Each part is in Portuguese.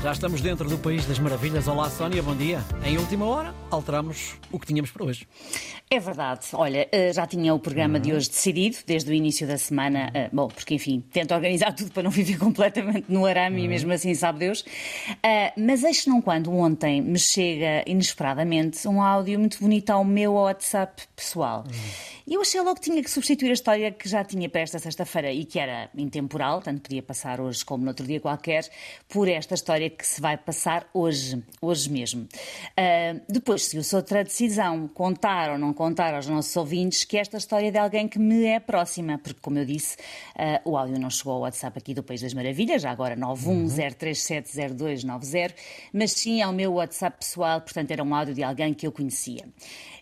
Já estamos dentro do País das Maravilhas. Olá, Sónia, bom dia. Em última hora, alteramos o que tínhamos para hoje. É verdade. Olha, eh, já tinha o programa de hoje decidido, desde o início da semana. Eh, bom, porque, enfim, tento organizar tudo para não viver completamente no arame e mesmo assim sabe Deus. Eh, mas eis não quando ontem me chega inesperadamente um áudio muito bonito ao meu WhatsApp pessoal. E eu achei logo que tinha que substituir a história que já tinha para esta sexta-feira e que era intemporal, tanto podia passar hoje como no outro dia qualquer, por esta história que se vai passar hoje, hoje mesmo. Uh, depois, se se outra decisão, contar ou não contar aos nossos ouvintes que esta história é de alguém que me é próxima, porque, como eu disse, uh, o áudio não chegou ao WhatsApp aqui do País das Maravilhas, já agora 910370290, mas sim ao meu WhatsApp pessoal, portanto era um áudio de alguém que eu conhecia.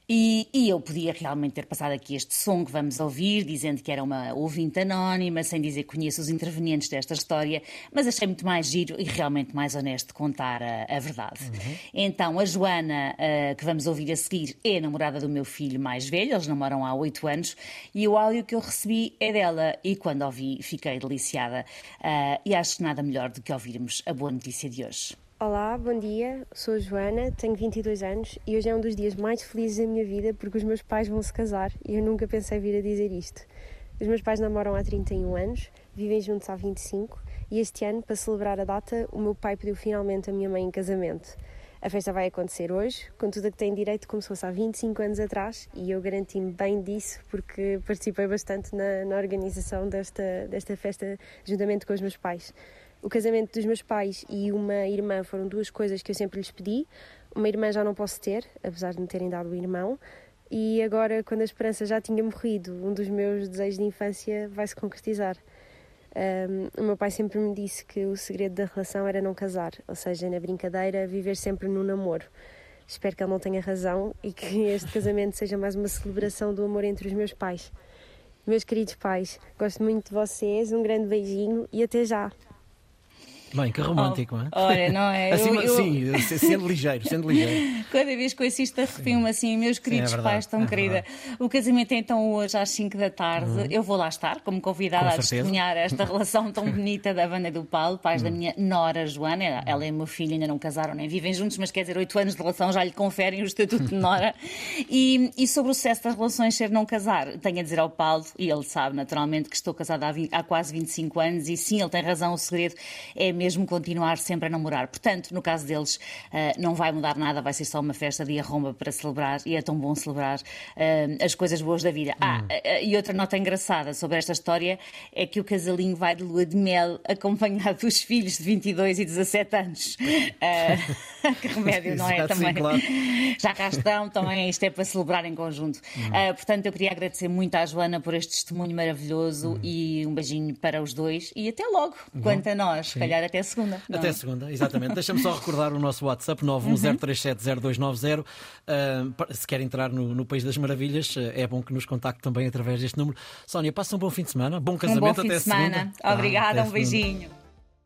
E, e, eu podia realmente ter passado aqui este som que vamos ouvir, dizendo que era uma ouvinte anónima, sem dizer que conheço os intervenientes desta história, mas achei muito mais giro e realmente mais honesto contar a, a verdade. Uhum. Então, a Joana, uh, que vamos ouvir a seguir, é a namorada do meu filho mais velho, eles namoram há oito anos, e o áudio que eu recebi é dela, e quando ouvi fiquei deliciada. Uh, e acho nada melhor do que ouvirmos a boa notícia de hoje. Olá, bom dia. Sou Joana, tenho 22 anos e hoje é um dos dias mais felizes da minha vida porque os meus pais vão se casar e eu nunca pensei vir a dizer isto. Os meus pais namoram há 31 anos, vivem juntos há 25 e este ano, para celebrar a data, o meu pai pediu finalmente a minha mãe em casamento. A festa vai acontecer hoje, com tudo a que tem direito, como se fosse há 25 anos atrás, e eu garanti-me bem disso porque participei bastante na, na organização desta, desta festa juntamente com os meus pais. O casamento dos meus pais e uma irmã foram duas coisas que eu sempre lhes pedi. Uma irmã já não posso ter, apesar de me terem dado o irmão. E agora, quando a esperança já tinha morrido, um dos meus desejos de infância vai se concretizar. Um, o meu pai sempre me disse que o segredo da relação era não casar, ou seja, na brincadeira, viver sempre no namoro. Espero que ele não tenha razão e que este casamento seja mais uma celebração do amor entre os meus pais. Meus queridos pais, gosto muito de vocês, um grande beijinho e até já! Bem, que romântico, oh, é? Olha, não é? Assim, eu, eu... Sim, sendo ligeiro, sendo ligeiro. Cada vez que ouço isto arrepio-me assim, meus queridos sim, é pais, tão é querida. O casamento é então hoje às 5 da tarde. Uhum. Eu vou lá estar como convidada Com a testemunhar esta relação tão bonita da Vanda do Paulo, pais uhum. da minha nora Joana. Ela e o meu filho ainda não casaram nem vivem juntos, mas quer dizer, 8 anos de relação já lhe conferem o estatuto de nora. E, e sobre o sucesso das relações ser não casar, tenho a dizer ao Paulo, e ele sabe naturalmente que estou casada há, 20, há quase 25 anos, e sim, ele tem razão, o segredo é mesmo continuar sempre a namorar. Portanto, no caso deles, uh, não vai mudar nada, vai ser só uma festa de arromba para celebrar e é tão bom celebrar uh, as coisas boas da vida. Ah, hum. uh, e outra nota engraçada sobre esta história é que o casalinho vai de lua de mel acompanhado dos filhos de 22 e 17 anos. que remédio, não é? também. Claro. Já cá estão, também isto é para celebrar em conjunto. Hum. portanto, eu queria agradecer muito à Joana por este testemunho maravilhoso hum. e um beijinho para os dois e até logo, quanto a nós, se calhar até segunda. Até segunda, exatamente. Deixa-me só recordar o nosso WhatsApp 910370290. Uh, se quer entrar no, no, País das Maravilhas, uh, é bom que nos contacte também através deste número. Sónia, passa um bom fim de semana, bom casamento um bom fim até de semana. Segunda. Obrigada, ah, um beijinho.